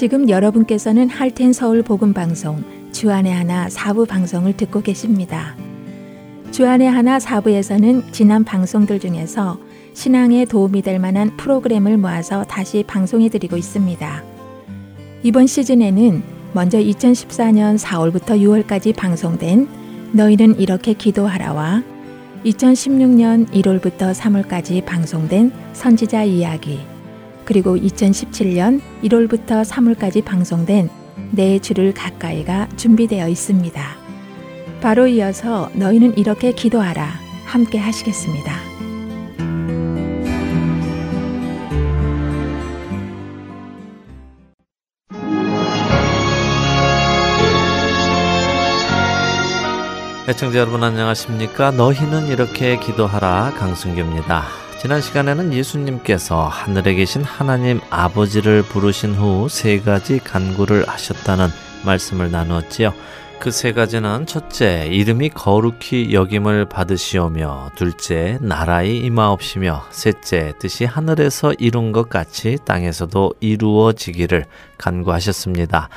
지금 여러분께서는 할텐 서울 복음 방송 주안의 하나 사부 방송을 듣고 계십니다. 주안의 하나 사부에서는 지난 방송들 중에서 신앙에 도움이 될 만한 프로그램을 모아서 다시 방송해 드리고 있습니다. 이번 시즌에는 먼저 2014년 4월부터 6월까지 방송된 너희는 이렇게 기도하라와 2016년 1월부터 3월까지 방송된 선지자 이야기 그리고 2017년 1월부터 3월까지 방송된 내 주를 가까이가 준비되어 있습니다. 바로 이어서 너희는 이렇게 기도하라 함께 하시겠습니다. 애청자 여러분 안녕하십니까? 너희는 이렇게 기도하라 강승규입니다. 지난 시간에는 예수님께서 하늘에 계신 하나님 아버지를 부르신 후 세 가지 간구를 하셨다는 말씀을 나누었지요. 그 세 가지는 첫째, 이름이 거룩히 여김을 받으시오며, 둘째, 나라의 임하옵시며, 셋째, 뜻이 하늘에서 이룬 것 같이 땅에서도 이루어지기를 간구하셨습니다.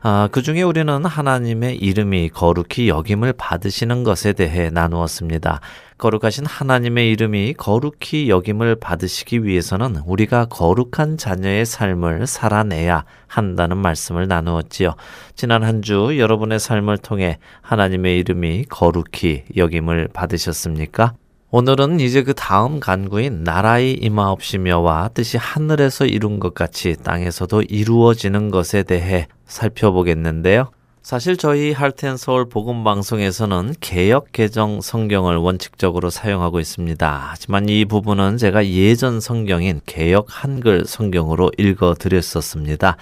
아, 그 중에 우리는 하나님의 이름이 거룩히 여김을 받으시는 것에 대해 나누었습니다. 거룩하신 하나님의 이름이 거룩히 여김을 받으시기 위해서는 우리가 거룩한 자녀의 삶을 살아내야 한다는 말씀을 나누었지요. 지난 한 주 여러분의 삶을 통해 하나님의 이름이 거룩히 여김을 받으셨습니까? 오늘은 이제 그 다음 간구인 나라의 임하옵시며와 뜻이 하늘에서 이룬 것 같이 땅에서도 이루어지는 것에 대해 살펴보겠는데요. 사실 저희 할텐 서울 복음 방송에서는 개역 개정 성경을 원칙적으로 사용하고 있습니다. 하지만 이 부분은 제가 예전 성경인 개역 한글 성경으로 읽어 드렸었습니다.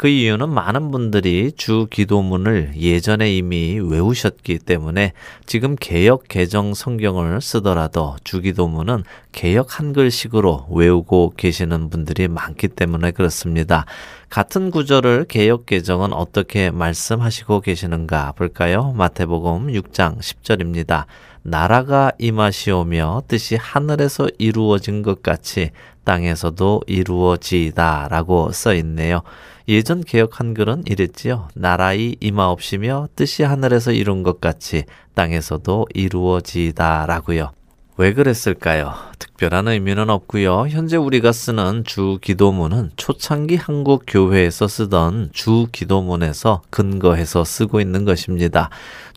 그 이유는 많은 분들이 주 기도문을 예전에 이미 외우셨기 때문에 지금 개역 개정 성경을 쓰더라도 주 기도문은 개역 한글식으로 외우고 계시는 분들이 많기 때문에 그렇습니다. 같은 구절을 개역 개정은 어떻게 말씀하시고 계시는가 볼까요? 마태복음 6장 10절입니다. 나라가 임하시오며 뜻이 하늘에서 이루어진 것 같이 땅에서도 이루어지다 라고 써 있네요. 예전 개혁 한글은 이랬지요. 나라의 임하옵시며 뜻이 하늘에서 이룬 것 같이 땅에서도 이루어지다라고요. 왜 그랬을까요? 특별한 의미는 없고요. 현재 우리가 쓰는 주 기도문은 초창기 한국 교회에서 쓰던 주 기도문에서 근거해서 쓰고 있는 것입니다.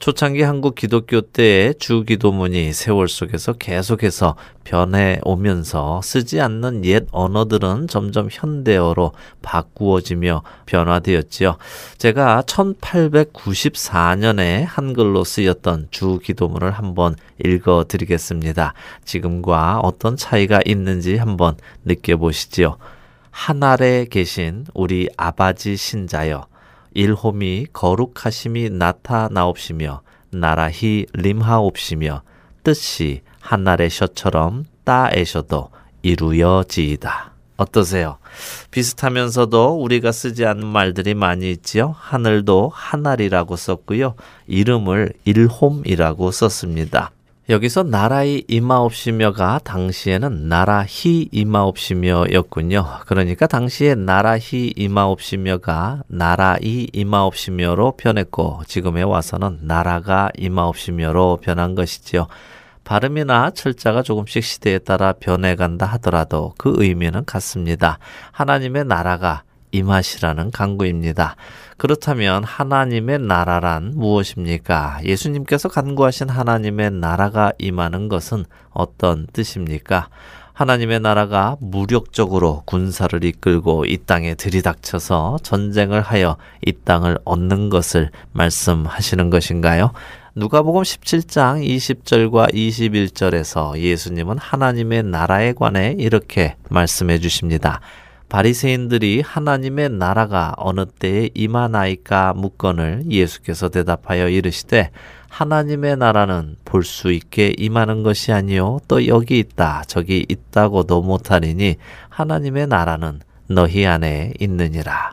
초창기 한국 기독교 때의 주 기도문이 세월 속에서 계속해서 변해 오면서 쓰지 않는 옛 언어들은 점점 현대어로 바꾸어지며 변화되었지요. 제가 1894년에 한글로 쓰였던 주 기도문을 한번 읽어 드리겠습니다. 지금과 어떤 차이가 있는지 한번 느껴보시지요. 하늘에 계신 우리 아바지 신자여 일홈이 거룩하심이 나타나옵시며 나라히 림하옵시며 뜻이 한날의 셔처럼 따에셔도 이루어지이다. 어떠세요? 비슷하면서도 우리가 쓰지 않는 말들이 많이 있지요. 하늘도 하늘이라고 썼고요. 이름을 일홈이라고 썼습니다. 여기서 나라의 임하옵시며가 당시에는 나라히 임하옵시며였군요. 그러니까 당시에 나라히 임하옵시며가 나라이 임하옵시며로 변했고 지금에 와서는 나라가 임하옵시며로 변한 것이지요. 발음이나 철자가 조금씩 시대에 따라 변해간다 하더라도 그 의미는 같습니다. 하나님의 나라가 임하시라는 강구입니다. 그렇다면 하나님의 나라란 무엇입니까? 예수님께서 간구하신 하나님의 나라가 임하는 것은 어떤 뜻입니까? 하나님의 나라가 무력적으로 군사를 이끌고 이 땅에 들이닥쳐서 전쟁을 하여 이 땅을 얻는 것을 말씀하시는 것인가요? 누가복음 17장 20절과 21절에서 예수님은 하나님의 나라에 관해 이렇게 말씀해 주십니다. 바리새인들이 하나님의 나라가 어느 때에 임하나이까 묻건을 예수께서 대답하여 이르시되 하나님의 나라는 볼 수 있게 임하는 것이 아니요 또 여기 있다 저기 있다고도 못하리니 하나님의 나라는 너희 안에 있느니라.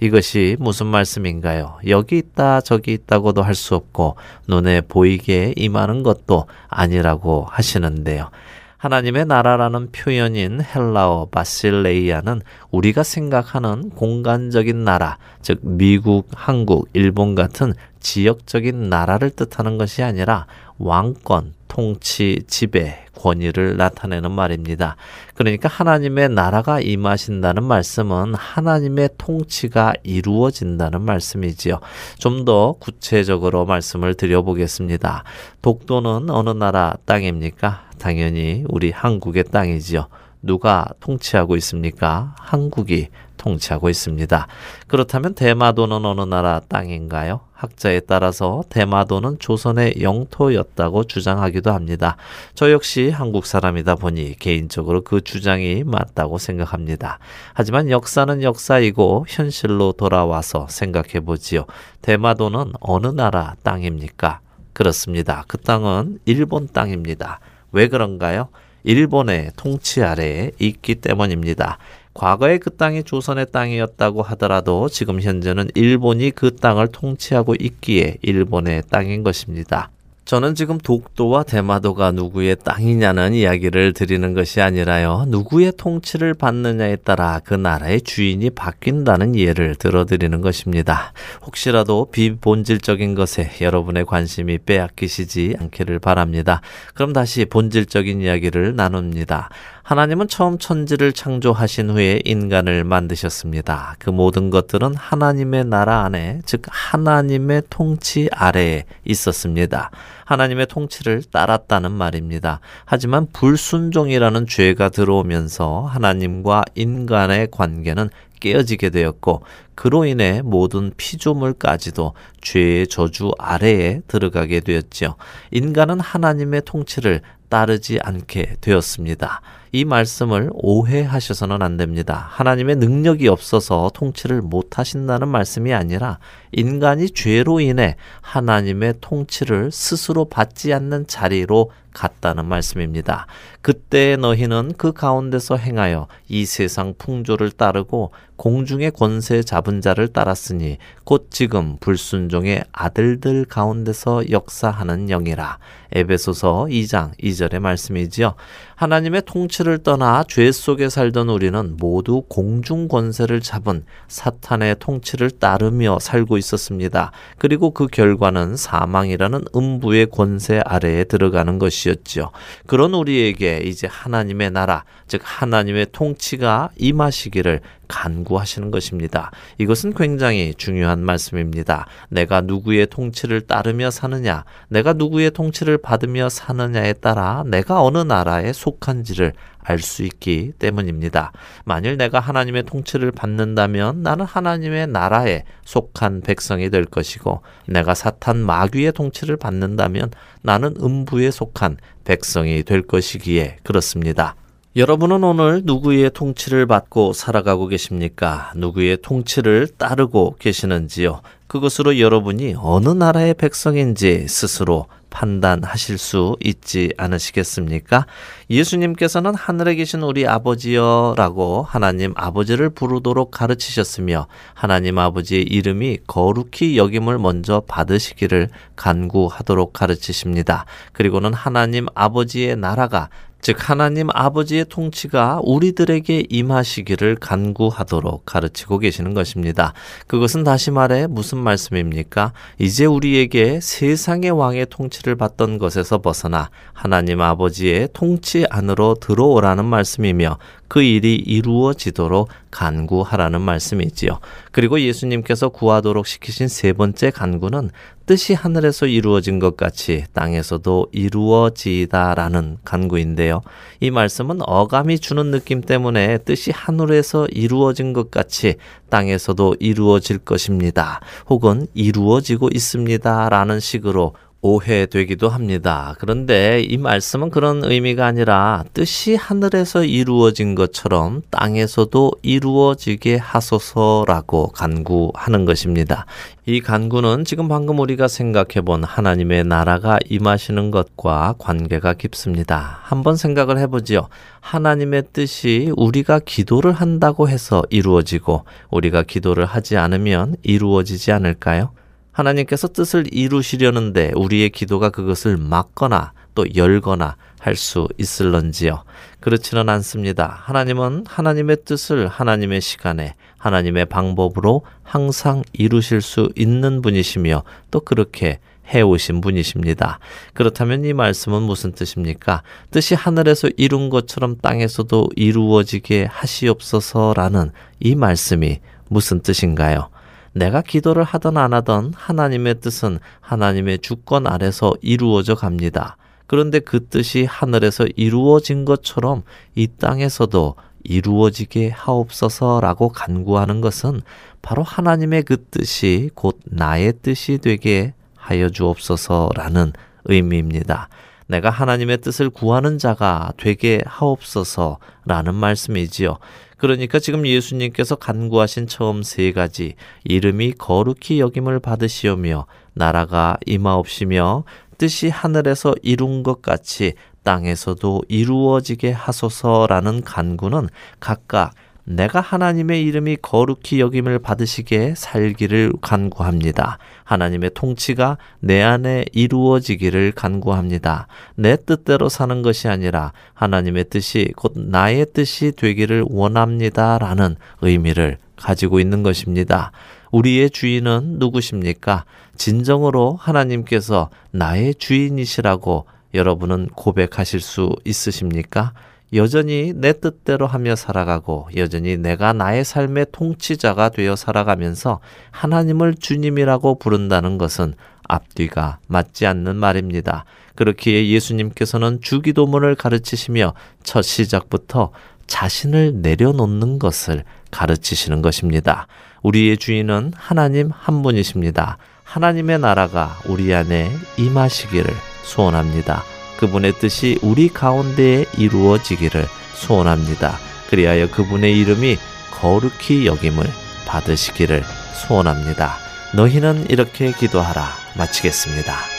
이것이 무슨 말씀인가요? 여기 있다 저기 있다고도 할 수 없고 눈에 보이게 임하는 것도 아니라고 하시는데요. 하나님의 나라라는 표현인 헬라어 바실레이아는 우리가 생각하는 공간적인 나라, 즉 미국, 한국, 일본 같은 지역적인 나라를 뜻하는 것이 아니라 왕권, 통치, 지배, 권위를 나타내는 말입니다. 그러니까 하나님의 나라가 임하신다는 말씀은 하나님의 통치가 이루어진다는 말씀이지요. 좀 더 구체적으로 말씀을 드려보겠습니다. 독도는 어느 나라 땅입니까? 당연히 우리 한국의 땅이지요. 누가 통치하고 있습니까? 한국이 통치하고 있습니다. 그렇다면 대마도는 어느 나라 땅인가요? 학자에 따라서 대마도는 조선의 영토였다고 주장하기도 합니다. 저 역시 한국 사람이다 보니 개인적으로 그 주장이 맞다고 생각합니다. 하지만 역사는 역사이고 현실로 돌아와서 생각해 보지요. 대마도는 어느 나라 땅입니까? 그렇습니다. 그 땅은 일본 땅입니다. 왜 그런가요? 일본의 통치 아래에 있기 때문입니다. 과거에 그 땅이 조선의 땅이었다고 하더라도 지금 현재는 일본이 그 땅을 통치하고 있기에 일본의 땅인 것입니다. 저는 지금 독도와 대마도가 누구의 땅이냐는 이야기를 드리는 것이 아니라요. 누구의 통치를 받느냐에 따라 그 나라의 주인이 바뀐다는 예를 들어드리는 것입니다. 혹시라도 비본질적인 것에 여러분의 관심이 빼앗기시지 않기를 바랍니다. 그럼 다시 본질적인 이야기를 나눕니다. 하나님은 처음 천지를 창조하신 후에 인간을 만드셨습니다. 그 모든 것들은 하나님의 나라 안에, 즉 하나님의 통치 아래에 있었습니다. 하나님의 통치를 따랐다는 말입니다. 하지만 불순종이라는 죄가 들어오면서 하나님과 인간의 관계는 깨어지게 되었고 그로 인해 모든 피조물까지도 죄의 저주 아래에 들어가게 되었지요. 인간은 하나님의 통치를 따르지 않게 되었습니다. 이 말씀을 오해하셔서는 안 됩니다. 하나님의 능력이 없어서 통치를 못 하신다는 말씀이 아니라 인간이 죄로 인해 하나님의 통치를 스스로 받지 않는 자리로 갔다는 말씀입니다. 그때 너희는 그 가운데서 행하여 이 세상 풍조를 따르고 공중의 권세 잡은 자를 따랐으니 곧 지금 불순종의 아들들 가운데서 역사하는 영이라. 에베소서 2장 2절의 말씀이지요. 하나님의 통치를 떠나 죄 속에 살던 우리는 모두 공중 권세를 잡은 사탄의 통치를 따르며 살고 있었습니다. 그리고 그 결과는 사망이라는 음부의 권세 아래에 들어가는 것이었지요. 그런 우리에게 이제 하나님의 나라, 즉 하나님의 통치가 임하시기를 간구하시는 것입니다. 이것은 굉장히 중요한 말씀입니다. 내가 누구의 통치를 따르며 사느냐, 내가 누구의 통치를 받으며 사느냐에 따라 내가 어느 나라에 속한지를 알 수 있기 때문입니다. 만일 내가 하나님의 통치를 받는다면 나는 하나님의 나라에 속한 백성이 될 것이고 내가 사탄 마귀의 통치를 받는다면 나는 음부에 속한 백성이 될 것이기에 그렇습니다. 여러분은 오늘 누구의 통치를 받고 살아가고 계십니까? 누구의 통치를 따르고 계시는지요? 그것으로 여러분이 어느 나라의 백성인지 스스로 판단하실 수 있지 않으시겠습니까? 예수님께서는 하늘에 계신 우리 아버지여 라고 하나님 아버지를 부르도록 가르치셨으며 하나님 아버지의 이름이 거룩히 여김을 먼저 받으시기를 간구하도록 가르치십니다. 그리고는 하나님 아버지의 나라가 즉 하나님 아버지의 통치가 우리들에게 임하시기를 간구하도록 가르치고 계시는 것입니다. 그것은 다시 말해 무슨 말씀입니까? 이제 우리에게 세상의 왕의 통치를 받던 것에서 벗어나 하나님 아버지의 통치 안으로 들어오라는 말씀이며 그 일이 이루어지도록 간구하라는 말씀이지요. 그리고 예수님께서 구하도록 시키신 세 번째 간구는 뜻이 하늘에서 이루어진 것 같이 땅에서도 이루어지다라는 간구인데요. 이 말씀은 어감이 주는 느낌 때문에 뜻이 하늘에서 이루어진 것 같이 땅에서도 이루어질 것입니다. 혹은 이루어지고 있습니다라는 식으로 오해되기도 합니다. 그런데 이 말씀은 그런 의미가 아니라 뜻이 하늘에서 이루어진 것처럼 땅에서도 이루어지게 하소서라고 간구하는 것입니다. 이 간구는 지금 방금 우리가 생각해 본 하나님의 나라가 임하시는 것과 관계가 깊습니다. 한번 생각을 해보지요. 하나님의 뜻이 우리가 기도를 한다고 해서 이루어지고 우리가 기도를 하지 않으면 이루어지지 않을까요? 하나님께서 뜻을 이루시려는데 우리의 기도가 그것을 막거나 또 열거나 할 수 있을런지요. 그렇지는 않습니다. 하나님은 하나님의 뜻을 하나님의 시간에 하나님의 방법으로 항상 이루실 수 있는 분이시며 또 그렇게 해오신 분이십니다. 그렇다면 이 말씀은 무슨 뜻입니까? 뜻이 하늘에서 이룬 것처럼 땅에서도 이루어지게 하시옵소서라는 이 말씀이 무슨 뜻인가요? 내가 기도를 하든 안 하든 하나님의 뜻은 하나님의 주권 아래서 이루어져 갑니다. 그런데 그 뜻이 하늘에서 이루어진 것처럼 이 땅에서도 이루어지게 하옵소서라고 간구하는 것은 바로 하나님의 그 뜻이 곧 나의 뜻이 되게 하여 주옵소서라는 의미입니다. 내가 하나님의 뜻을 구하는 자가 되게 하옵소서라는 말씀이지요. 그러니까 지금 예수님께서 간구하신 처음 세 가지 이름이 거룩히 여김을 받으시오며 나라가 임하옵시며 뜻이 하늘에서 이룬 것 같이 땅에서도 이루어지게 하소서라는 간구는 각각 내가 하나님의 이름이 거룩히 여김을 받으시게 살기를 간구합니다. 하나님의 통치가 내 안에 이루어지기를 간구합니다. 내 뜻대로 사는 것이 아니라 하나님의 뜻이 곧 나의 뜻이 되기를 원합니다. 라는 의미를 가지고 있는 것입니다. 우리의 주인은 누구십니까? 진정으로 하나님께서 나의 주인이시라고 여러분은 고백하실 수 있으십니까? 여전히 내 뜻대로 하며 살아가고 여전히 내가 나의 삶의 통치자가 되어 살아가면서 하나님을 주님이라고 부른다는 것은 앞뒤가 맞지 않는 말입니다. 그렇기에 예수님께서는 주기도문을 가르치시며 첫 시작부터 자신을 내려놓는 것을 가르치시는 것입니다. 우리의 주인은 하나님 한 분이십니다. 하나님의 나라가 우리 안에 임하시기를 소원합니다. 그분의 뜻이 우리 가운데에 이루어지기를 소원합니다. 그리하여 그분의 이름이 거룩히 여김을 받으시기를 소원합니다. 너희는 이렇게 기도하라. 마치겠습니다.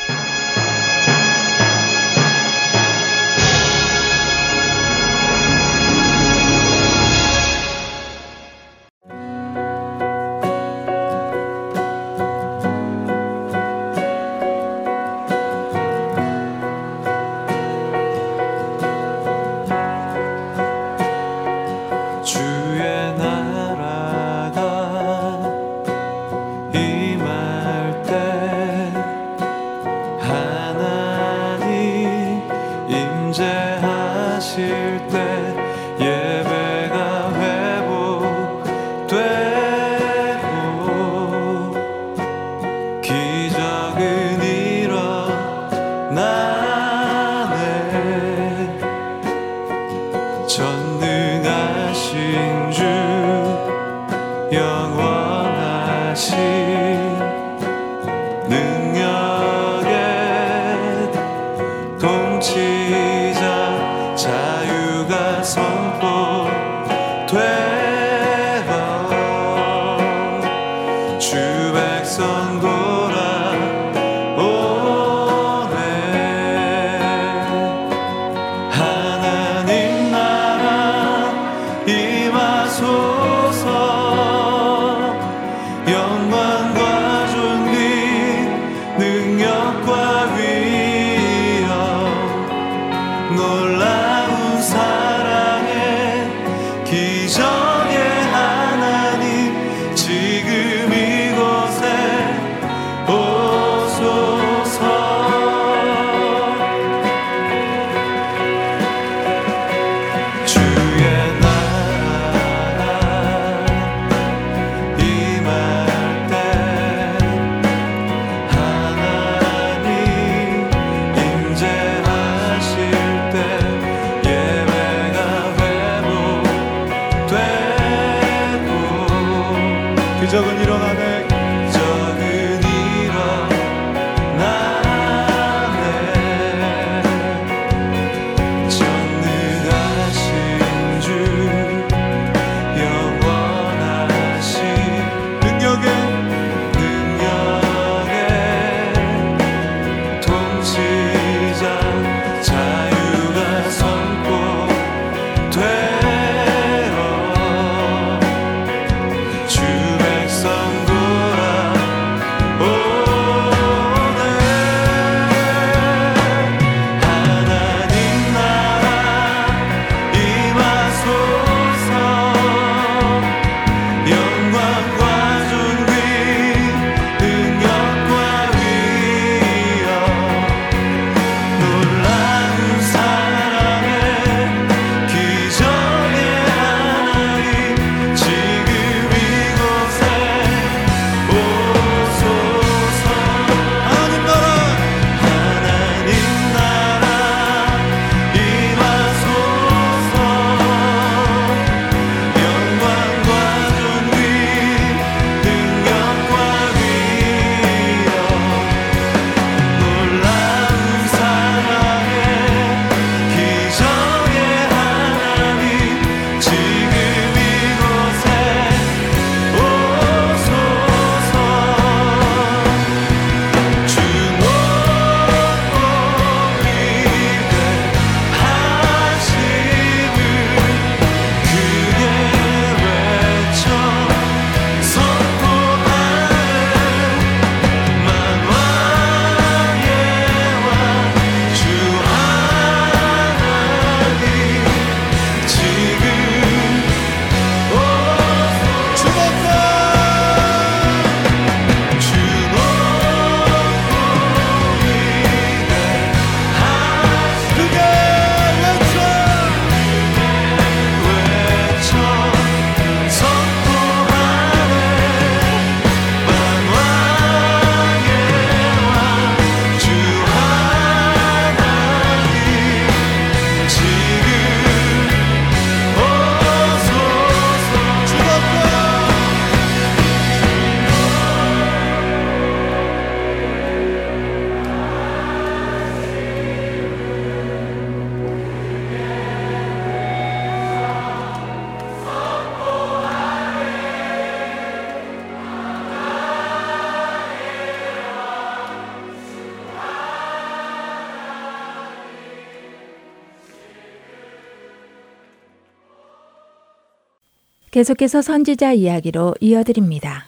계속해서 선지자 이야기로 이어드립니다.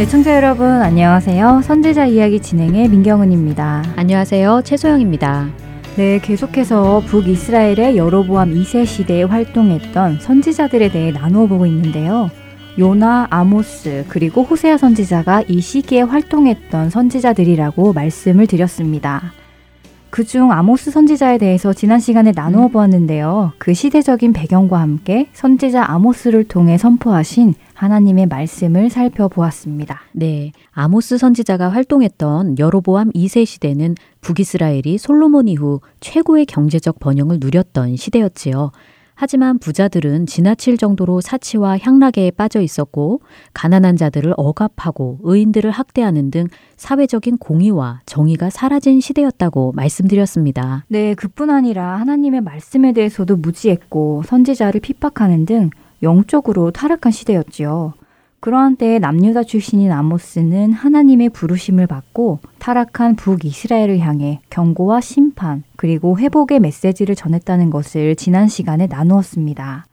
애청자 여러분 안녕하세요. 선지자 이야기 진행의 민경은입니다. 안녕하세요. 최소영입니다. 네, 계속해서 북이스라엘의 여로보암 2세 시대에 활동했던 선지자들에 대해 나누어 보고 있는데요. 요나, 아모스, 그리고 호세아 선지자가 이 시기에 활동했던 선지자들이라고 말씀을 드렸습니다. 그중 아모스 선지자에 대해서 지난 시간에 나누어 보았는데요. 그 시대적인 배경과 함께 선지자 아모스를 통해 선포하신 하나님의 말씀을 살펴보았습니다. 네. 아모스 선지자가 활동했던 여로보암 2세 시대는 북이스라엘이 솔로몬 이후 최고의 경제적 번영을 누렸던 시대였지요. 하지만 부자들은 지나칠 정도로 사치와 향락에 빠져 있었고 가난한 자들을 억압하고 의인들을 학대하는 등 사회적인 공의와 정의가 사라진 시대였다고 말씀드렸습니다. 네, 그뿐 아니라 하나님의 말씀에 대해서도 무지했고 선지자를 핍박하는 등 영적으로 타락한 시대였지요. 그러한 때에 남유다 출신인 아모스는 하나님의 부르심을 받고 타락한 북이스라엘을 향해 경고와 심판 그리고 회복의 메시지를 전했다는 것을 지난 시간에 나누었습니다.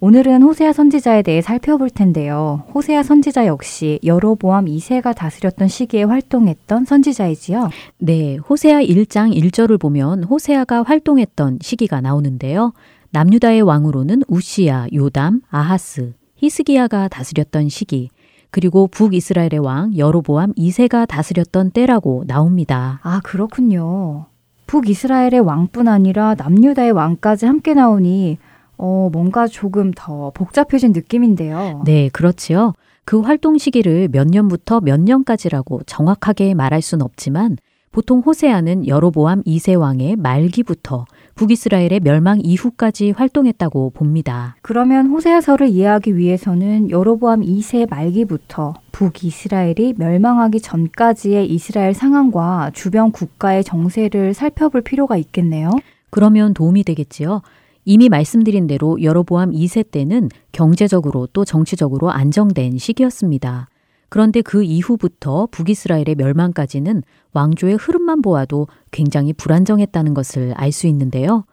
오늘은 호세아 선지자에 대해 살펴볼 텐데요. 호세아 선지자 역시 여로보암 2세가 다스렸던 시기에 활동했던 선지자이지요. 네, 호세아 1장 1절을 보면 호세아가 활동했던 시기가 나오는데요. 남유다의 왕으로는 우시야, 요담, 아하스, 히스기야가 다스렸던 시기, 그리고 북이스라엘의 왕 여로보암 2세가 다스렸던 때라고 나옵니다. 아, 그렇군요. 북이스라엘의 왕뿐 아니라 남유다의 왕까지 함께 나오니 어, 뭔가 조금 더 복잡해진 느낌인데요. 네, 그렇지요. 그 활동 시기를 몇 년부터 몇 년까지라고 정확하게 말할 순 없지만 보통 호세아는 여로보암 2세 왕의 말기부터 북이스라엘의 멸망 이후까지 활동했다고 봅니다. 그러면 호세아서를 이해하기 위해서는 여로보암 2세 말기부터 북이스라엘이 멸망하기 전까지의 이스라엘 상황과 주변 국가의 정세를 살펴볼 필요가 있겠네요. 그러면 도움이 되겠지요. 이미 말씀드린 대로 여로보암 2세 때는 경제적으로 또 정치적으로 안정된 시기였습니다. 그런데 그 이후부터 북이스라엘의 멸망까지는 왕조의 흐름만 보아도 굉장히 불안정했다는 것을 알 수 있는데요.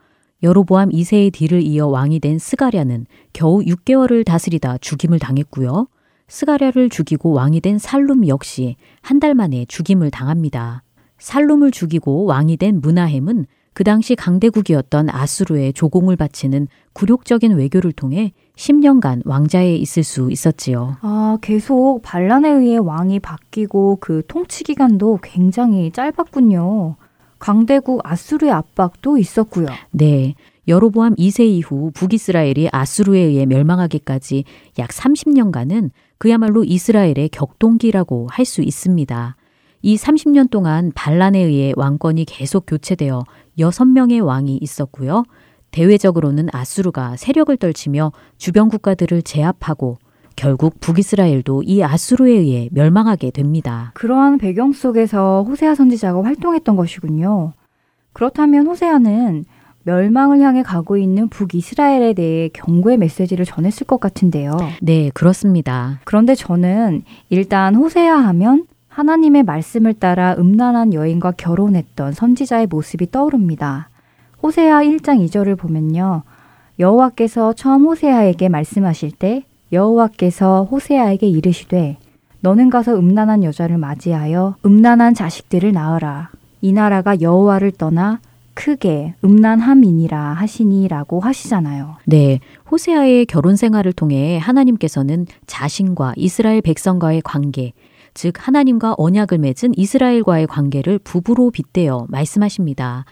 여로보암 2세의 뒤를 이어 왕이 된 스가랴는 겨우 6개월을 다스리다 죽임을 당했고요. 스가랴를 죽이고 왕이 된 살룸 역시 한 달 만에 죽임을 당합니다. 살룸을 죽이고 왕이 된 문하햄은 그 당시 강대국이었던 아수르의 조공을 바치는 굴욕적인 외교를 통해 10년간 왕자에 있을 수 있었지요. 아, 계속 반란에 의해 왕이 바뀌고 그 통치 기간도 굉장히 짧았군요. 강대국 아수르의 압박도 있었고요. 네. 여로보암 2세 이후 북이스라엘이 아수르에 의해 멸망하기까지 약 30년간은 그야말로 이스라엘의 격동기라고 할 수 있습니다. 이 30년 동안 반란에 의해 왕권이 계속 교체되어 6명의 왕이 있었고요. 대외적으로는 아수르가 세력을 떨치며 주변 국가들을 제압하고 결국 북이스라엘도 이 아수르에 의해 멸망하게 됩니다. 그러한 배경 속에서 호세아 선지자가 활동했던 것이군요. 그렇다면 호세아는 멸망을 향해 가고 있는 북이스라엘에 대해 경고의 메시지를 전했을 것 같은데요. 네, 그렇습니다. 그런데 저는 일단 호세아 하면 하나님의 말씀을 따라 음란한 여인과 결혼했던 선지자의 모습이 떠오릅니다. 호세아 1장 2절을 보면요. 여호와께서 처음 호세아에게 말씀하실 때 여호와께서 호세아에게 이르시되 너는 가서 음란한 여자를 맞이하여 음란한 자식들을 낳으라. 이 나라가 여호와를 떠나 크게 음란함이니라 하시니라고 하시잖아요. 네. 호세아의 결혼 생활을 통해 하나님께서는 자신과 이스라엘 백성과의 관계, 즉 하나님과 언약을 맺은 이스라엘과의 관계를 부부로 빗대어 말씀하십니다.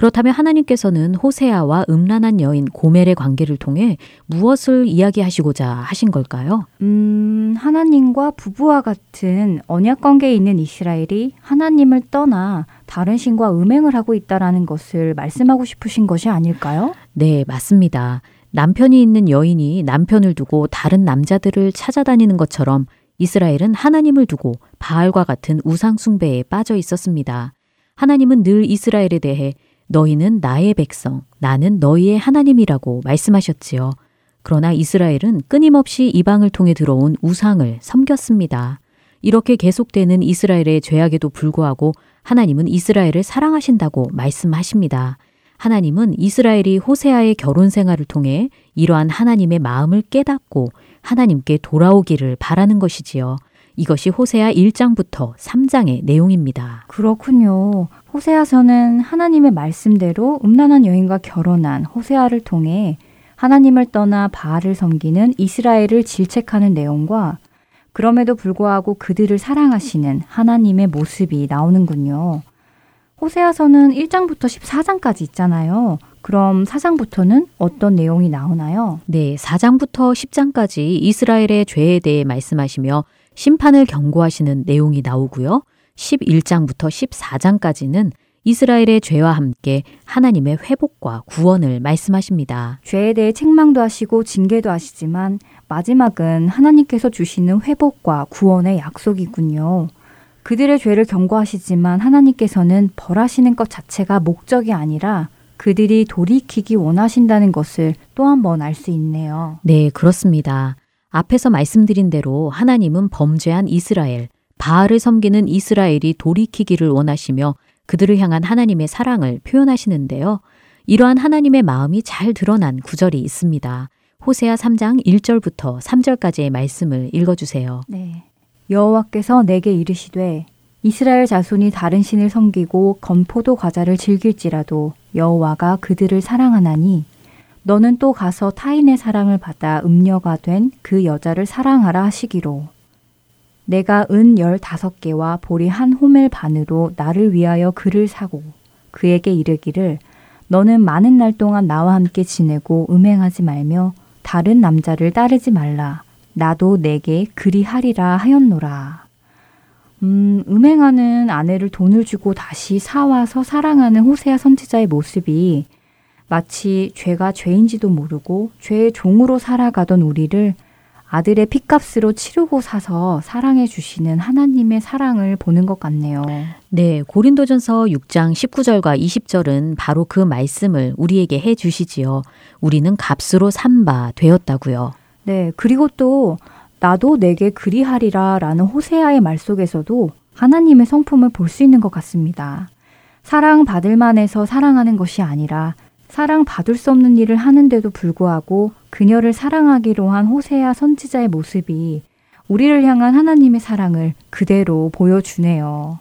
그렇다면 하나님께서는 호세아와 음란한 여인 고멜의 관계를 통해 무엇을 이야기하시고자 하신 걸까요? 음, 하나님과 부부와 같은 언약 관계에 있는 이스라엘이 하나님을 떠나 다른 신과 음행을 하고 있다라는 것을 말씀하고 싶으신 것이 아닐까요? 네, 맞습니다. 남편이 있는 여인이 남편을 두고 다른 남자들을 찾아다니는 것처럼 이스라엘은 하나님을 두고 바알과 같은 우상숭배에 빠져 있었습니다. 하나님은 늘 이스라엘에 대해 너희는 나의 백성, 나는 너희의 하나님이라고 말씀하셨지요. 그러나 이스라엘은 끊임없이 이방을 통해 들어온 우상을 섬겼습니다. 이렇게 계속되는 이스라엘의 죄악에도 불구하고 하나님은 이스라엘을 사랑하신다고 말씀하십니다. 하나님은 이스라엘이 호세아의 결혼 생활을 통해 이러한 하나님의 마음을 깨닫고 하나님께 돌아오기를 바라는 것이지요. 이것이 호세아 1장부터 3장의 내용입니다. 그렇군요. 호세아서는 하나님의 말씀대로 음란한 여인과 결혼한 호세아를 통해 하나님을 떠나 바알을 섬기는 이스라엘을 질책하는 내용과 그럼에도 불구하고 그들을 사랑하시는 하나님의 모습이 나오는군요. 호세아서는 1장부터 14장까지 있잖아요. 그럼 4장부터는 어떤 내용이 나오나요? 네, 4장부터 10장까지 이스라엘의 죄에 대해 말씀하시며 심판을 경고하시는 내용이 나오고요. 11장부터 14장까지는 이스라엘의 죄와 함께 하나님의 회복과 구원을 말씀하십니다. 죄에 대해 책망도 하시고 징계도 하시지만 마지막은 하나님께서 주시는 회복과 구원의 약속이군요. 그들의 죄를 경고하시지만 하나님께서는 벌하시는 것 자체가 목적이 아니라 그들이 돌이키기 원하신다는 것을 또 한 번 알 수 있네요. 네, 그렇습니다. 앞에서 말씀드린 대로 하나님은 범죄한 이스라엘, 바알을 섬기는 이스라엘이 돌이키기를 원하시며 그들을 향한 하나님의 사랑을 표현하시는데요. 이러한 하나님의 마음이 잘 드러난 구절이 있습니다. 호세아 3장 1절부터 3절까지의 말씀을 읽어 주세요. 네. 여호와께서 내게 이르시되 이스라엘 자손이 다른 신을 섬기고 건포도 과자를 즐길지라도 여호와가 그들을 사랑하나니 너는 또 가서 타인의 사랑을 받아 음녀가 된 그 여자를 사랑하라 하시기로 내가 은 열다섯 개와 보리 한 호멜 반으로 나를 위하여 그를 사고 그에게 이르기를 너는 많은 날 동안 나와 함께 지내고 음행하지 말며 다른 남자를 따르지 말라. 나도 내게 그리하리라 하였노라. 음, 음행하는 아내를 돈을 주고 다시 사와서 사랑하는 호세아 선지자의 모습이 마치 죄가 죄인지도 모르고 죄의 종으로 살아가던 우리를 아들의 핏값으로 치르고 사서 사랑해 주시는 하나님의 사랑을 보는 것 같네요. 네, 고린도전서 6장 19절과 20절은 바로 그 말씀을 우리에게 해 주시지요. 우리는 값으로 산바 되었다고요. 네, 그리고 또 나도 내게 그리하리라 라는 호세아의 말 속에서도 하나님의 성품을 볼 수 있는 것 같습니다. 사랑받을 만해서 사랑하는 것이 아니라 사랑받을 수 없는 일을 하는데도 불구하고 그녀를 사랑하기로 한 호세아 선지자의 모습이 우리를 향한 하나님의 사랑을 그대로 보여주네요.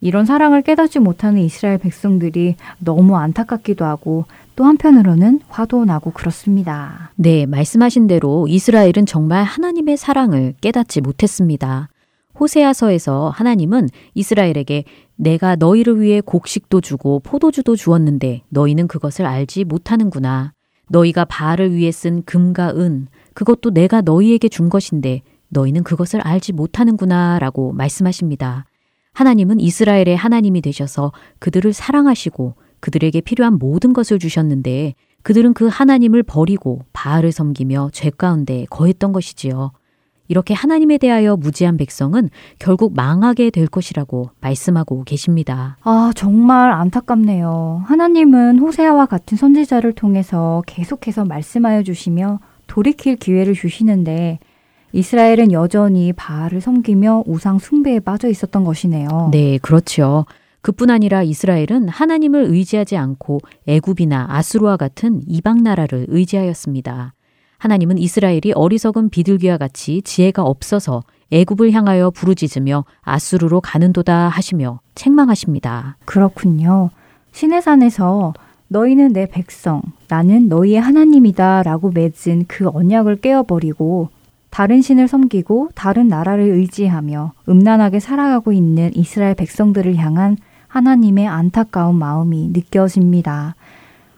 이런 사랑을 깨닫지 못하는 이스라엘 백성들이 너무 안타깝기도 하고 또 한편으로는 화도 나고 그렇습니다. 네, 말씀하신 대로 이스라엘은 정말 하나님의 사랑을 깨닫지 못했습니다. 호세아서에서 하나님은 이스라엘에게 내가 너희를 위해 곡식도 주고 포도주도 주었는데 너희는 그것을 알지 못하는구나. 너희가 바알을 위해 쓴 금과 은 그것도 내가 너희에게 준 것인데 너희는 그것을 알지 못하는구나 라고 말씀하십니다. 하나님은 이스라엘의 하나님이 되셔서 그들을 사랑하시고 그들에게 필요한 모든 것을 주셨는데 그들은 그 하나님을 버리고 바알을 섬기며 죄 가운데 거했던 것이지요. 이렇게 하나님에 대하여 무지한 백성은 결국 망하게 될 것이라고 말씀하고 계십니다. 아, 정말 안타깝네요. 하나님은 호세아와 같은 선지자를 통해서 계속해서 말씀하여 주시며 돌이킬 기회를 주시는데 이스라엘은 여전히 바알을 섬기며 우상 숭배에 빠져 있었던 것이네요. 네, 그렇죠. 그뿐 아니라 이스라엘은 하나님을 의지하지 않고 애굽이나 아수르와 같은 이방 나라를 의지하였습니다. 하나님은 이스라엘이 어리석은 비둘기와 같이 지혜가 없어서 애굽을 향하여 부르짖으며 아수르로 가는도다 하시며 책망하십니다. 그렇군요. 시내산에서 너희는 내 백성, 나는 너희의 하나님이다 라고 맺은 그 언약을 깨어버리고 다른 신을 섬기고 다른 나라를 의지하며 음란하게 살아가고 있는 이스라엘 백성들을 향한 하나님의 안타까운 마음이 느껴집니다.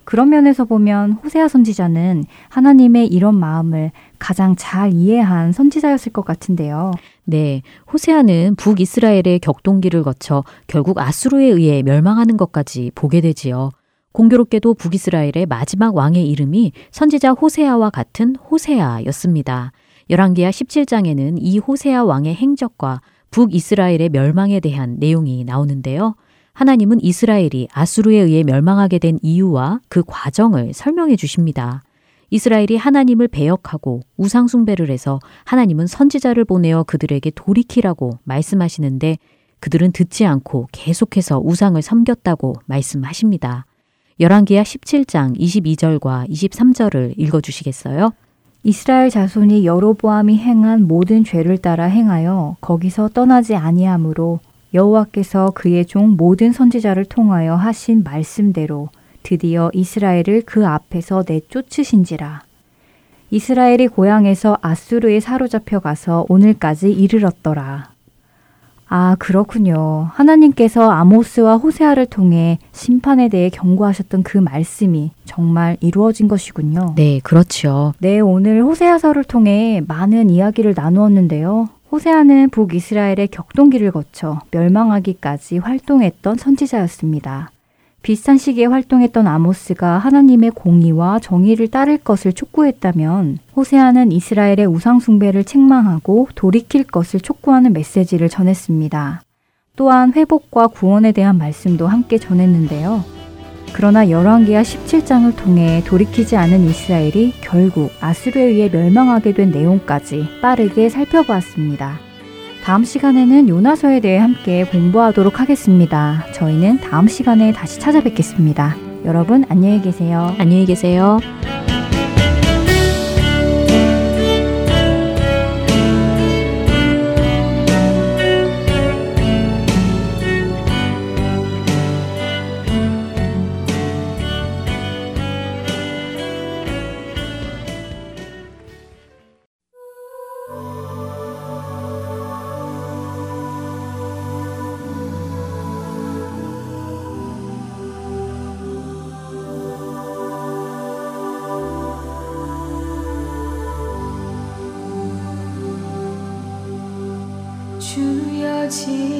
그런 면에서 보면 호세아 선지자는 하나님의 이런 마음을 가장 잘 이해한 선지자였을 것 같은데요. 네, 호세아는 북이스라엘의 격동기를 거쳐 결국 아수르에 의해 멸망하는 것까지 보게 되지요. 공교롭게도 북이스라엘의 마지막 왕의 이름이 선지자 호세아와 같은 호세아였습니다. 열왕기하 17장에는 이 호세아 왕의 행적과 북이스라엘의 멸망에 대한 내용이 나오는데요. 하나님은 이스라엘이 아수르에 의해 멸망하게 된 이유와 그 과정을 설명해 주십니다. 이스라엘이 하나님을 배역하고 우상숭배를 해서 하나님은 선지자를 보내어 그들에게 돌이키라고 말씀하시는데 그들은 듣지 않고 계속해서 우상을 섬겼다고 말씀하십니다. 열왕기하 17장 22절과 23절을 읽어 주시겠어요? 이스라엘 자손이 여로보암이 행한 모든 죄를 따라 행하여 거기서 떠나지 아니하므로 여호와께서 그의 종 모든 선지자를 통하여 하신 말씀대로 드디어 이스라엘을 그 앞에서 내쫓으신지라. 이스라엘이 고향에서 아수르에 사로잡혀 가서 오늘까지 이르렀더라. 아, 그렇군요. 하나님께서 아모스와 호세아를 통해 심판에 대해 경고하셨던 그 말씀이 정말 이루어진 것이군요. 네, 그렇죠. 네, 오늘 호세아서를 통해 많은 이야기를 나누었는데요. 호세아는 북이스라엘의 격동기를 거쳐 멸망하기까지 활동했던 선지자였습니다. 비슷한 시기에 활동했던 아모스가 하나님의 공의와 정의를 따를 것을 촉구했다면 호세아는 이스라엘의 우상숭배를 책망하고 돌이킬 것을 촉구하는 메시지를 전했습니다. 또한 회복과 구원에 대한 말씀도 함께 전했는데요. 그러나 열왕기하 17장을 통해 돌이키지 않은 이스라엘이 결국 아수르에 의해 멸망하게 된 내용까지 빠르게 살펴보았습니다. 다음 시간에는 요나서에 대해 함께 공부하도록 하겠습니다. 저희는 다음 시간에 다시 찾아뵙겠습니다. 여러분 안녕히 계세요. 안녕히 계세요. 나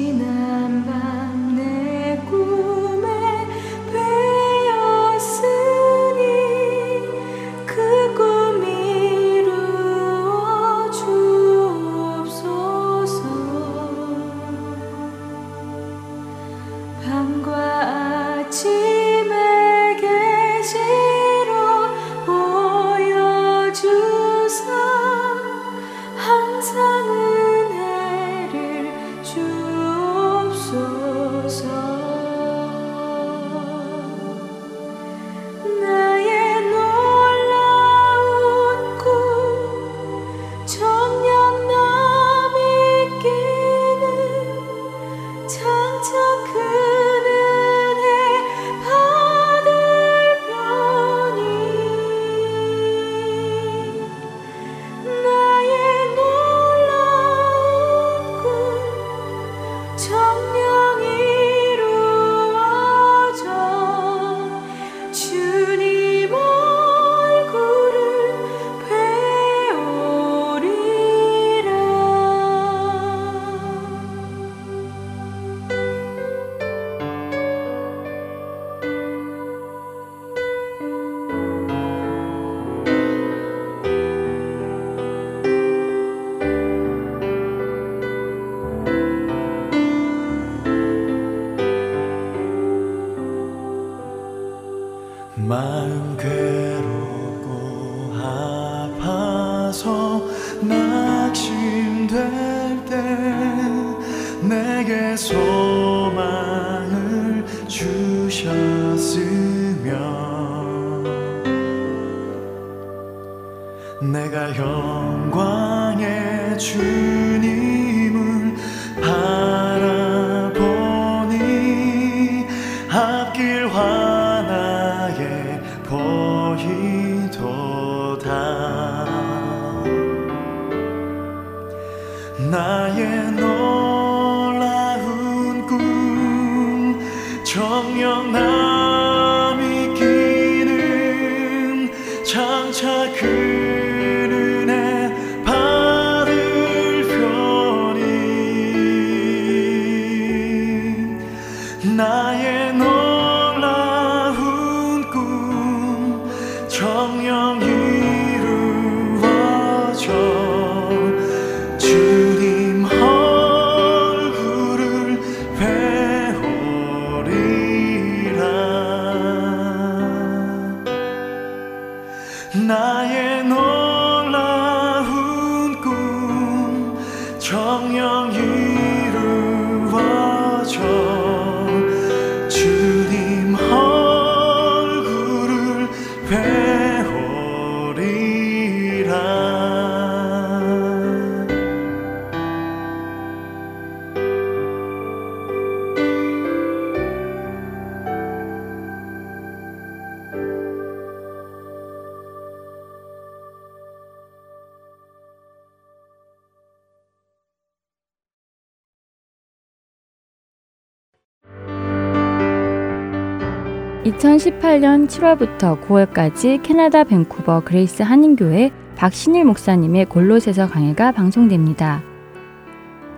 2018년 7월부터 9월까지 캐나다 밴쿠버 그레이스 한인교회 박신일 목사님의 골로새서 강해가 방송됩니다.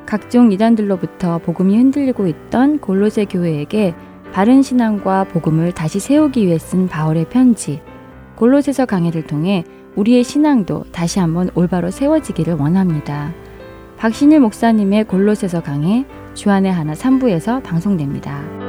각종 이단들로부터 복음이 흔들리고 있던 골로새 교회에게 바른 신앙과 복음을 다시 세우기 위해 쓴 바울의 편지 골로새서 강해를 통해 우리의 신앙도 다시 한번 올바로 세워지기를 원합니다. 박신일 목사님의 골로새서 강해 주안의 하나 3부에서 방송됩니다.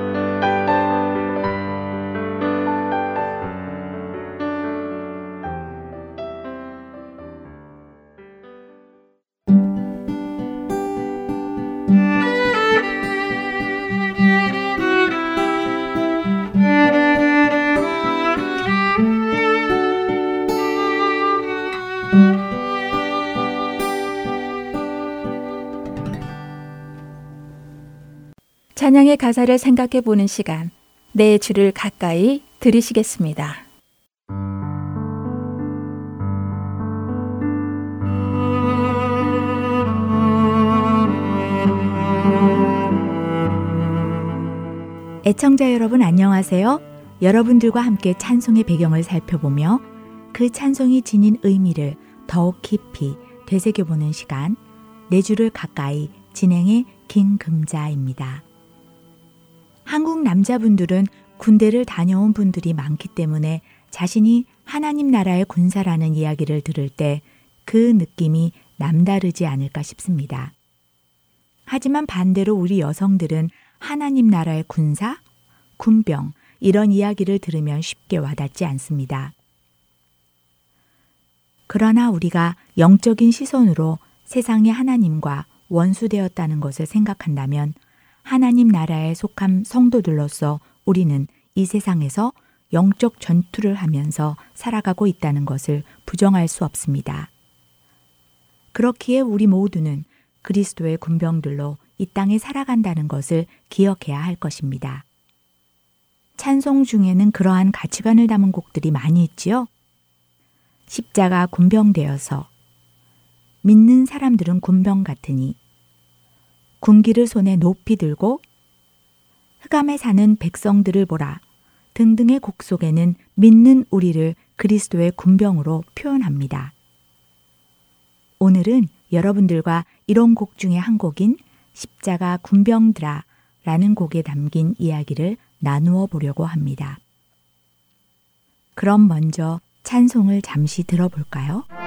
찬양의 가사를 생각해 보는 시간, 내 주를 가까이 들으시겠습니다. 애청자 여러분 안녕하세요. 여러분들과 함께 찬송의 배경을 살펴보며 그 찬송이 지닌 의미를 더욱 깊이 되새겨보는 시간, 내 주를 가까이 진행의 김금자입니다. 한국 남자분들은 군대를 다녀온 분들이 많기 때문에 자신이 하나님 나라의 군사라는 이야기를 들을 때 그 느낌이 남다르지 않을까 싶습니다. 하지만 반대로 우리 여성들은 하나님 나라의 군사, 군병, 이런 이야기를 들으면 쉽게 와닿지 않습니다. 그러나 우리가 영적인 시선으로 세상의 하나님과 원수되었다는 것을 생각한다면 하나님 나라에 속한 성도들로서 우리는 이 세상에서 영적 전투를 하면서 살아가고 있다는 것을 부정할 수 없습니다. 그렇기에 우리 모두는 그리스도의 군병들로 이 땅에 살아간다는 것을 기억해야 할 것입니다. 찬송 중에는 그러한 가치관을 담은 곡들이 많이 있지요. 십자가 군병되어서 믿는 사람들은 군병 같으니 군기를 손에 높이 들고 흑암에 사는 백성들을 보라 등등의 곡 속에는 믿는 우리를 그리스도의 군병으로 표현합니다. 오늘은 여러분들과 이런 곡 중에 한 곡인 십자가 군병들아 라는 곡에 담긴 이야기를 나누어 보려고 합니다. 그럼 먼저 찬송을 잠시 들어볼까요? '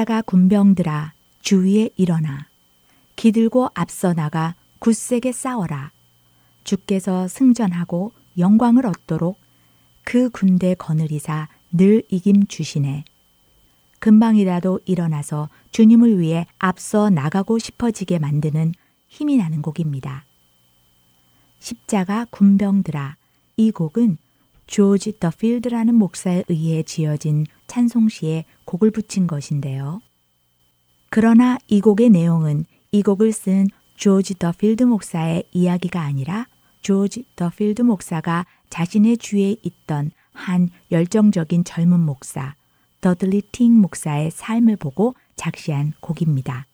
십자가 군병들아 주위에 일어나 기들고 앞서 나가 굳세게 싸워라. 주께서 승전하고 영광을 얻도록 그 군대 거느리사 늘 이김 주시네. 금방이라도 일어나서 주님을 위해 앞서 나가고 싶어지게 만드는 힘이 나는 곡입니다. 십자가 군병들아 이 곡은 조지 더필드라는 목사에 의해 지어진 찬송시에 곡을 붙인 것인데요. 그러나 이 곡의 내용은 이 곡을 쓴 조지 더필드 목사의 이야기가 아니라 조지 더필드 목사가 자신의 주위에 있던 한 열정적인 젊은 목사, 더들리 팅 목사의 삶을 보고 작시한 곡입니다.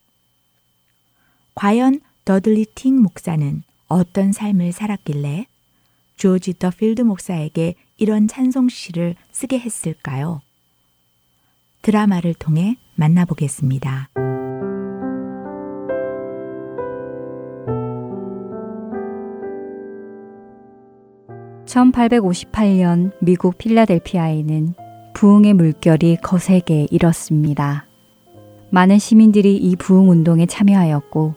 과연 더들리 팅 목사는 어떤 삶을 살았길래 조지 더필드 목사에게 이런 찬송시를 쓰게 했을까요? 드라마를 통해 만나보겠습니다. 1858년 미국 필라델피아에는 부흥의 물결이 거세게 일었습니다. 많은 시민들이 이 부흥 운동에 참여하였고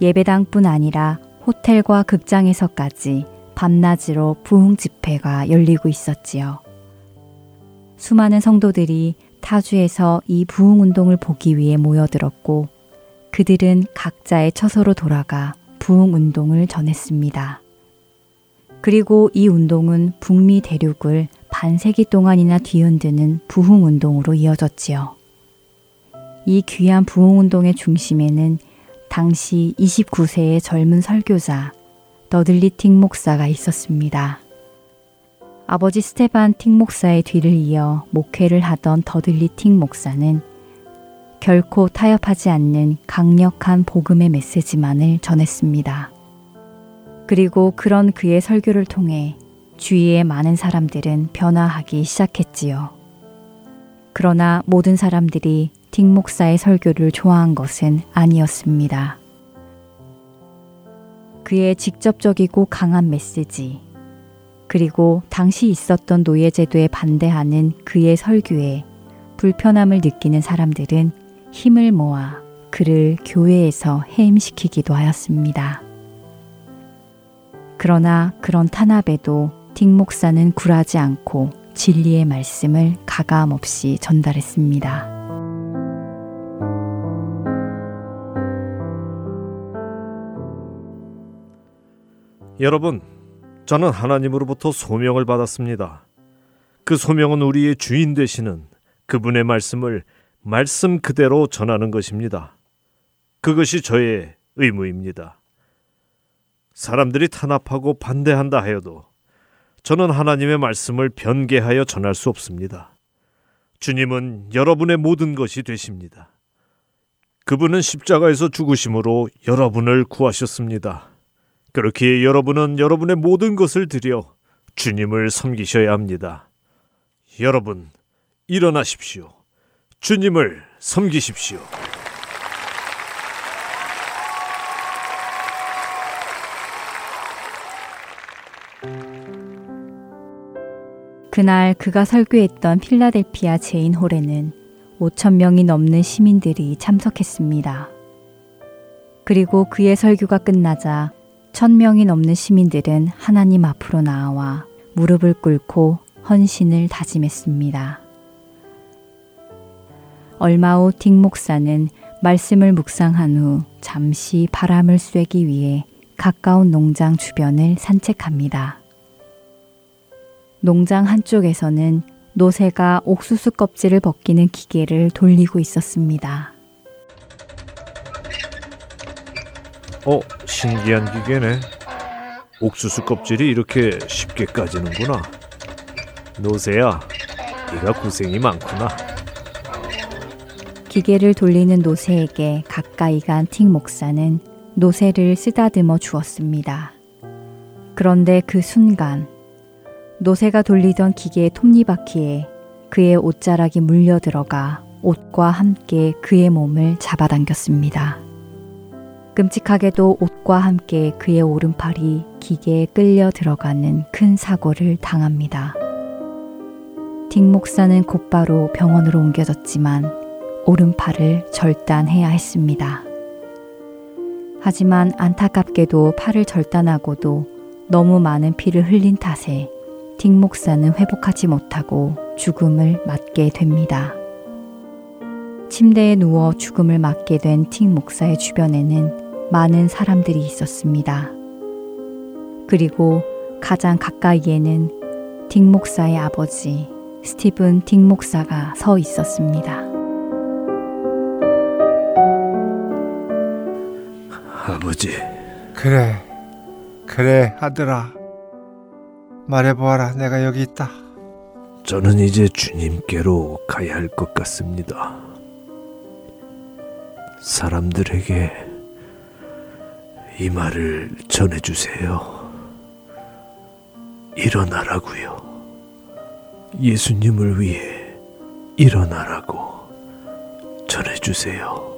예배당뿐 아니라 호텔과 극장에서까지 밤낮으로 부흥 집회가 열리고 있었지요. 수많은 성도들이 타주에서 이 부흥 운동을 보기 위해 모여들었고 그들은 각자의 처소로 돌아가 부흥 운동을 전했습니다. 그리고 이 운동은 북미 대륙을 반세기 동안이나 뒤흔드는 부흥 운동으로 이어졌지요. 이 귀한 부흥 운동의 중심에는 당시 29세의 젊은 설교자 더들리 틱 목사가 있었습니다. 아버지 스테반 틱 목사의 뒤를 이어 목회를 하던 더들리 틱 목사는 결코 타협하지 않는 강력한 복음의 메시지만을 전했습니다. 그리고 그런 그의 설교를 통해 주위의 많은 사람들은 변화하기 시작했지요. 그러나 모든 사람들이 딕 목사의 설교를 좋아한 것은 아니었습니다. 그의 직접적이고 강한 메시지, 그리고 당시 있었던 노예제도에 반대하는 그의 설교에 불편함을 느끼는 사람들은 힘을 모아 그를 교회에서 해임시키기도 하였습니다. 그러나 그런 탄압에도 딕 목사는 굴하지 않고 진리의 말씀을 가감 없이 전달했습니다. 여러분, 저는 하나님으로부터 소명을 받았습니다. 그 소명은 우리의 주인 되시는 그분의 말씀을 말씀 그대로 전하는 것입니다. 그것이 저의 의무입니다. 사람들이 탄압하고 반대한다 하여도 저는 하나님의 말씀을 변개하여 전할 수 없습니다. 주님은 여러분의 모든 것이 되십니다. 그분은 십자가에서 죽으심으로 여러분을 구하셨습니다. 그렇기에 여러분은 여러분의 모든 것을 들여 주님을 섬기셔야 합니다. 여러분, 일어나십시오. 주님을 섬기십시오. 그날 그가 설교했던 필라델피아 제인홀에는 5천 명이 넘는 시민들이 참석했습니다. 그리고 그의 설교가 끝나자 천 명이 넘는 시민들은 하나님 앞으로 나와 무릎을 꿇고 헌신을 다짐했습니다. 얼마 후딕 목사는 말씀을 묵상한 후 잠시 바람을 쐬기 위해 가까운 농장 주변을 산책합니다. 농장 한쪽에서는 노새가 옥수수 껍질을 벗기는 기계를 돌리고 있었습니다. 어, 신기한 기계네. 옥수수 껍질이 이렇게 쉽게 까지는구나. 노새야, 네가 고생이 많구나. 기계를 돌리는 노새에게 가까이 간 틱 목사는 노새를 쓰다듬어 주었습니다. 그런데 그 순간 노새가 돌리던 기계의 톱니바퀴에 그의 옷자락이 물려 들어가 옷과 함께 그의 몸을 잡아당겼습니다. 끔찍하게도 옷과 함께 그의 오른팔이 기계에 끌려 들어가는 큰 사고를 당합니다. 딕 목사는 곧바로 병원으로 옮겨졌지만 오른팔을 절단해야 했습니다. 하지만 안타깝게도 팔을 절단하고도 너무 많은 피를 흘린 탓에 딕 목사는 회복하지 못하고 죽음을 맞게 됩니다. 침대에 누워 죽음을 맞게 된 틱 목사의 주변에는 많은 사람들이 있었습니다. 그리고 가장 가까이에는 딕 목사의 아버지 스티븐 딕 목사가 서 있었습니다. 아버지. 그래, 그래, 아들아. 말해보아라, 내가 여기 있다. 저는 이제 주님께로 가야 할 것 같습니다. 사람들에게 이 말을 전해주세요. 일어나라고요. 예수님을 위해 일어나라고 전해주세요.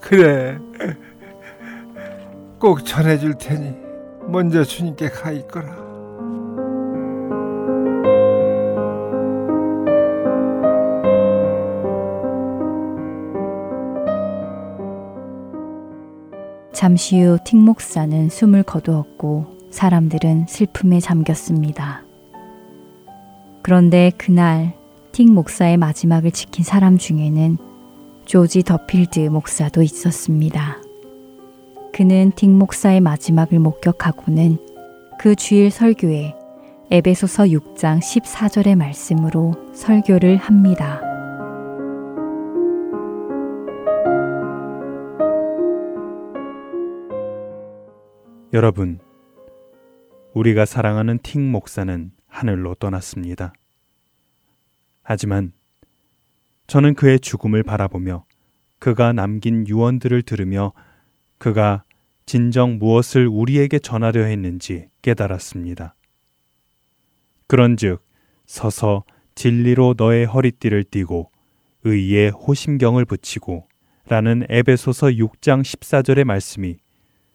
그래. 꼭 전해줄 테니 먼저 주님께 가 있거라. 잠시 후 틱 목사는 숨을 거두었고 사람들은 슬픔에 잠겼습니다. 그런데 그날 틱 목사의 마지막을 지킨 사람 중에는 조지 더필드 목사도 있었습니다. 그는 틱 목사의 마지막을 목격하고는 그 주일 설교에 에베소서 6장 14절의 말씀으로 설교를 합니다. 여러분, 우리가 사랑하는 틱 목사는 하늘로 떠났습니다. 하지만 저는 그의 죽음을 바라보며 그가 남긴 유언들을 들으며 그가 진정 무엇을 우리에게 전하려 했는지 깨달았습니다. 그런즉 서서 진리로 너의 허리띠를 띠고 의에 호심경을 붙이고 라는 에베소서 6장 14절의 말씀이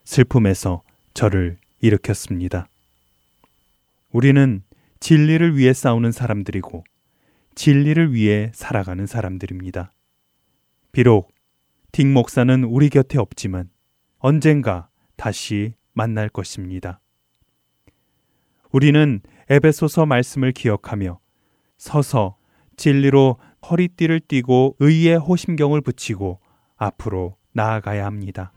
슬픔에서 저를 일으켰습니다. 우리는 진리를 위해 싸우는 사람들이고 진리를 위해 살아가는 사람들입니다. 비록 딩 목사는 우리 곁에 없지만 언젠가 다시 만날 것입니다. 우리는 에베소서 말씀을 기억하며 서서 진리로 허리띠를 띠고 의의 호심경을 붙이고 앞으로 나아가야 합니다.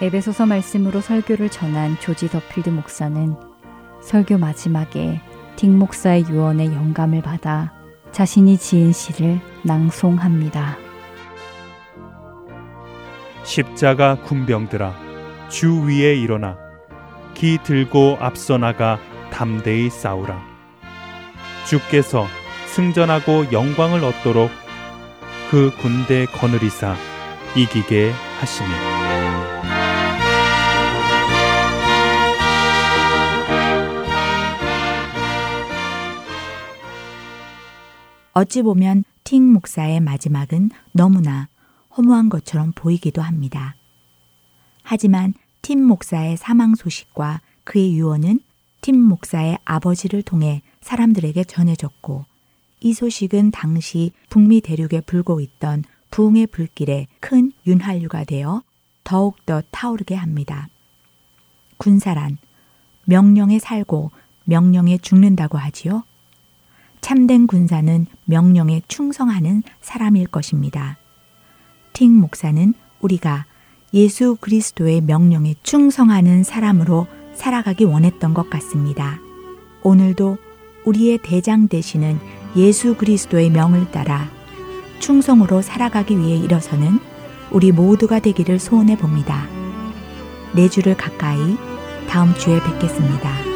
에베소서 말씀으로 설교를 전한 조지 더필드 목사는 설교 마지막에 딕 목사의 유언에 영감을 받아 자신이 지은 시를 낭송합니다. 십자가 군병들아 주 위에 일어나 기 들고 앞서 나가 담대히 싸우라. 주께서 승전하고 영광을 얻도록 그 군대 거느리사 이기게 하시니. 어찌 보면 틱 목사의 마지막은 너무나 허무한 것처럼 보이기도 합니다. 하지만 팀 목사의 사망 소식과 그의 유언은 팀 목사의 아버지를 통해 사람들에게 전해졌고 이 소식은 당시 북미 대륙에 불고 있던 부흥의 불길에 큰 윤활유가 되어 더욱더 타오르게 합니다. 군사란 명령에 살고 명령에 죽는다고 하지요. 참된 군사는 명령에 충성하는 사람일 것입니다. 팅 목사는 우리가 예수 그리스도의 명령에 충성하는 사람으로 살아가기 원했던 것 같습니다. 오늘도 우리의 대장 되시는 예수 그리스도의 명을 따라 충성으로 살아가기 위해 일어서는 우리 모두가 되기를 소원해 봅니다. 내 주를 가까이 다음 주에 뵙겠습니다.